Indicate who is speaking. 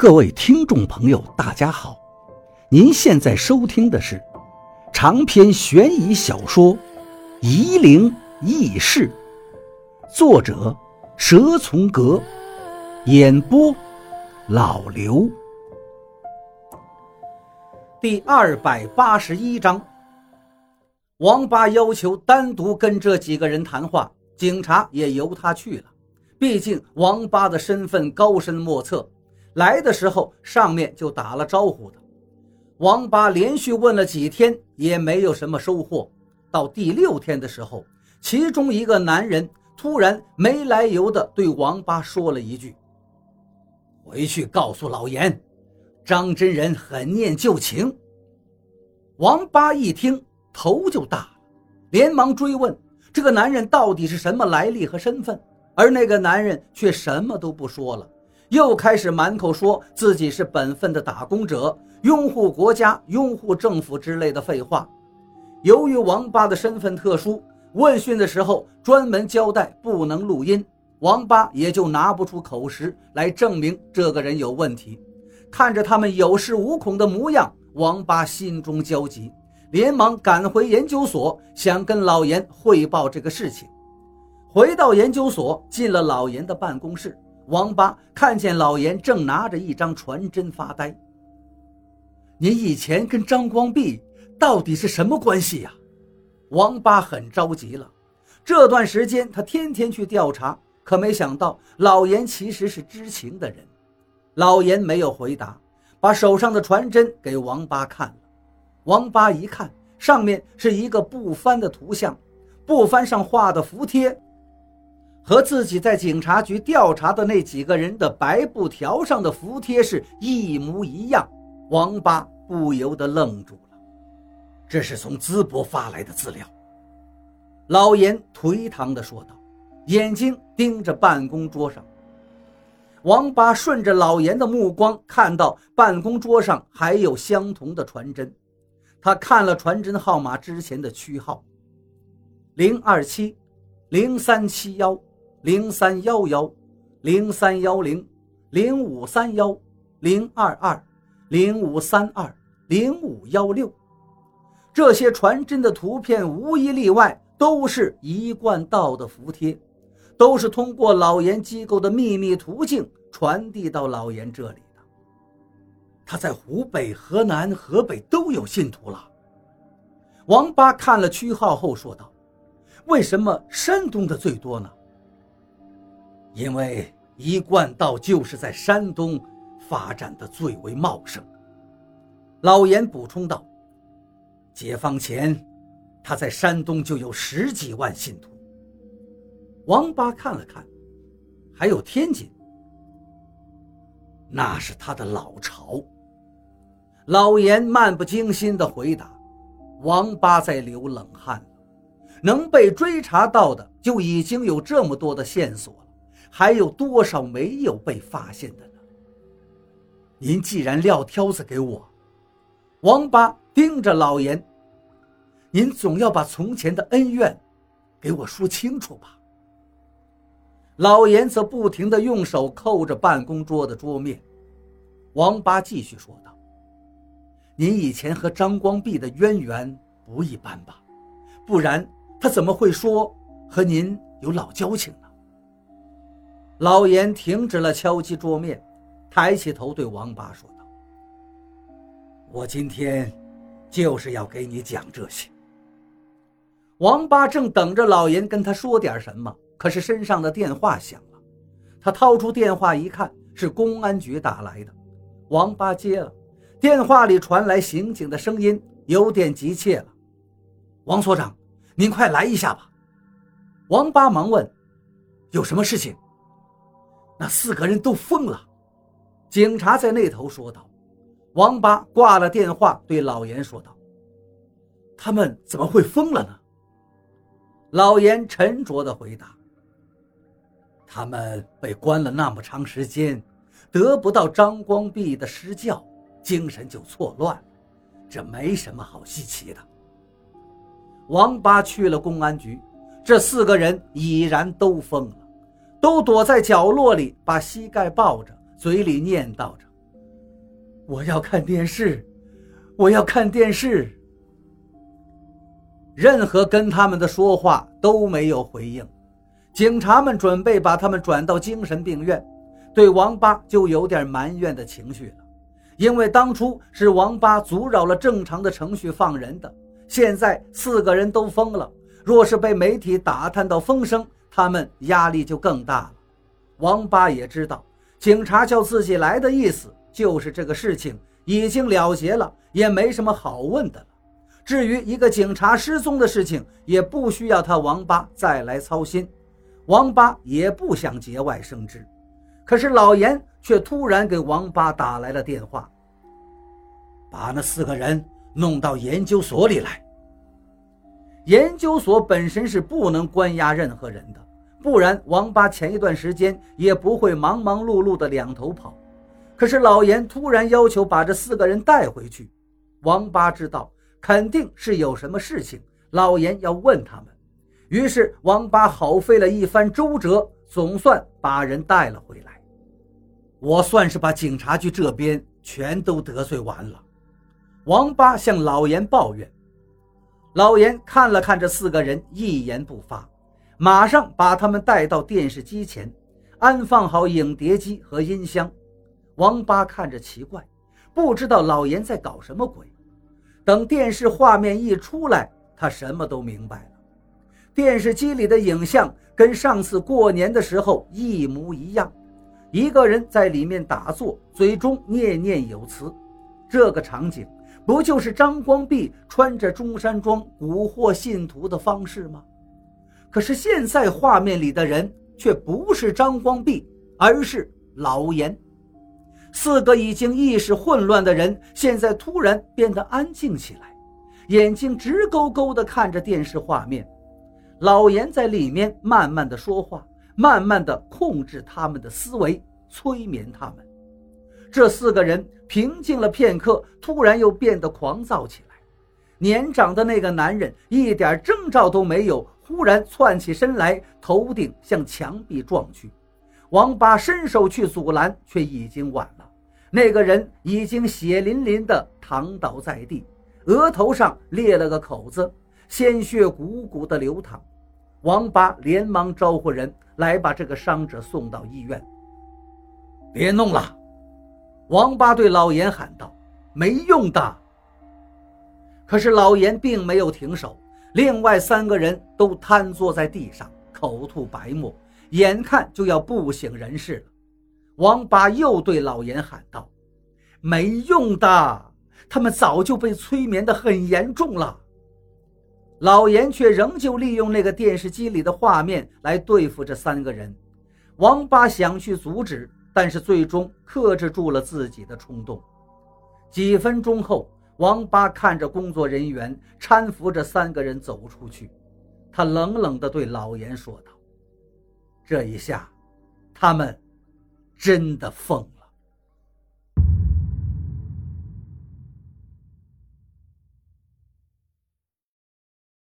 Speaker 1: 各位听众朋友，大家好！您现在收听的是长篇悬疑小说《夷陵轶事》，作者蛇从阁，演播老刘。第二百八十一章，王八要求单独跟这几个人谈话，警察也由他去了。毕竟王八的身份高深莫测。来的时候，上面就打了招呼的。王八连续问了几天，也没有什么收获。到第六天的时候，其中一个男人突然没来由的对王八说了一句：“回去告诉老严，张真人很念旧情。”王八一听，头就大了，连忙追问这个男人到底是什么来历和身份，而那个男人却什么都不说了。又开始满口说自己是本分的打工者，拥护国家、拥护政府之类的废话。由于王八的身份特殊，问讯的时候专门交代不能录音，王八也就拿不出口实来证明这个人有问题。看着他们有恃无恐的模样，王八心中焦急，连忙赶回研究所，想跟老严汇报这个事情。回到研究所，进了老严的办公室。王八看见老严正拿着一张传真发呆。您以前跟张光弼到底是什么关系呀？王八很着急了。这段时间他天天去调查，可没想到老严其实是知情的人。老严没有回答，把手上的传真给王八看了。王八一看，上面是一个不翻的图像，不翻上画的符贴。和自己在警察局调查的那几个人的白布条上的符贴是一模一样，王八不由得愣住了。这是从淄博发来的资料。老严颓唐地说道，眼睛盯着办公桌上。王八顺着老严的目光看到办公桌上还有相同的传真，他看了传真号码之前的区号：零二七零三七幺。零三幺幺，零三幺零，零五三幺，零二二，零五三二，零五幺六，这些传真的图片无一例外都是一贯道的符贴，都是通过老严机构的秘密途径传递到老严这里的。他在湖北、河南、河北都有信徒了。王八看了区号后说道：“为什么山东的最多呢？”因为一贯道就是在山东发展的最为茂盛。老严补充道：“解放前，他在山东就有十几万信徒。”王八看了看，还有天津，那是他的老巢。老严漫不经心地回答：“王八在流冷汗，能被追查到的就已经有这么多的线索了。”还有多少没有被发现的呢？您既然撂挑子给我，王八盯着老严，您总要把从前的恩怨给我说清楚吧。老严则不停地用手扣着办公桌的桌面。王八继续说道：“您以前和张光弼的渊源不一般吧？不然他怎么会说和您有老交情呢？”老严停止了敲击桌面，抬起头对王八说道：“我今天就是要给你讲这些。”王八正等着老严跟他说点什么，可是身上的电话响了。他掏出电话一看，是公安局打来的。王八接了，电话里传来刑警的声音，有点急切了：“王所长，您快来一下吧！”王八忙问：“有什么事情？”那四个人都疯了，警察在那头说道。王八挂了电话，对老严说道：“他们怎么会疯了呢？”老严沉着地回答：“他们被关了那么长时间，得不到张光弼的施教，精神就错乱，这没什么好稀奇的。”王八去了公安局，这四个人已然都疯了。都躲在角落里，把膝盖抱着，嘴里念叨着：“我要看电视，我要看电视。任何跟他们的说话都没有回应。警察们准备把他们转到精神病院，对王八就有点埋怨的情绪了，因为当初是王八阻扰了正常的程序放人的，现在四个人都疯了，若是被媒体打探到风声，他们压力就更大了。王八也知道，警察叫自己来的意思就是这个事情已经了结了，也没什么好问的了。至于一个警察失踪的事情，也不需要他王八再来操心。王八也不想节外生枝，可是老严却突然给王八打来了电话，把那四个人弄到研究所里来。研究所本身是不能关押任何人的，不然王八前一段时间也不会忙忙碌碌的两头跑。可是老严突然要求把这四个人带回去，王八知道肯定是有什么事情，老严要问他们。于是，王八好费了一番周折，总算把人带了回来。我算是把警察局这边全都得罪完了。王八向老严抱怨。老严看了看这四个人，一言不发，马上把他们带到电视机前，安放好影碟机和音箱。王八看着奇怪，不知道老严在搞什么鬼。等电视画面一出来，他什么都明白了。电视机里的影像跟上次过年的时候一模一样，一个人在里面打坐，嘴中念念有词。这个场景不就是张光弼穿着中山装蛊惑信徒的方式吗？可是现在画面里的人却不是张光弼，而是老严。四个已经意识混乱的人现在突然变得安静起来，眼睛直勾勾地看着电视画面。老严在里面慢慢的说话，慢慢的控制他们的思维，催眠他们。这四个人平静了片刻，突然又变得狂躁起来。年长的那个男人一点征兆都没有，忽然窜起身来，头顶向墙壁撞去。王八伸手去阻拦，却已经晚了。那个人已经血淋淋的躺倒在地，额头上裂了个口子，鲜血汩汩的流淌。王八连忙招呼人来把这个伤者送到医院。别弄了，王八对老严喊道：“没用的。”可是老严并没有停手，另外三个人都瘫坐在地上，口吐白沫，眼看就要不省人事了。王八又对老严喊道：“没用的，他们早就被催眠的很严重了。”老严却仍旧利用那个电视机里的画面来对付这三个人。王八想去阻止，但是最终克制住了自己的冲动。几分钟后，王八看着工作人员搀扶着三个人走出去，他冷冷地对老严说道：“这一下，他们真的疯了。”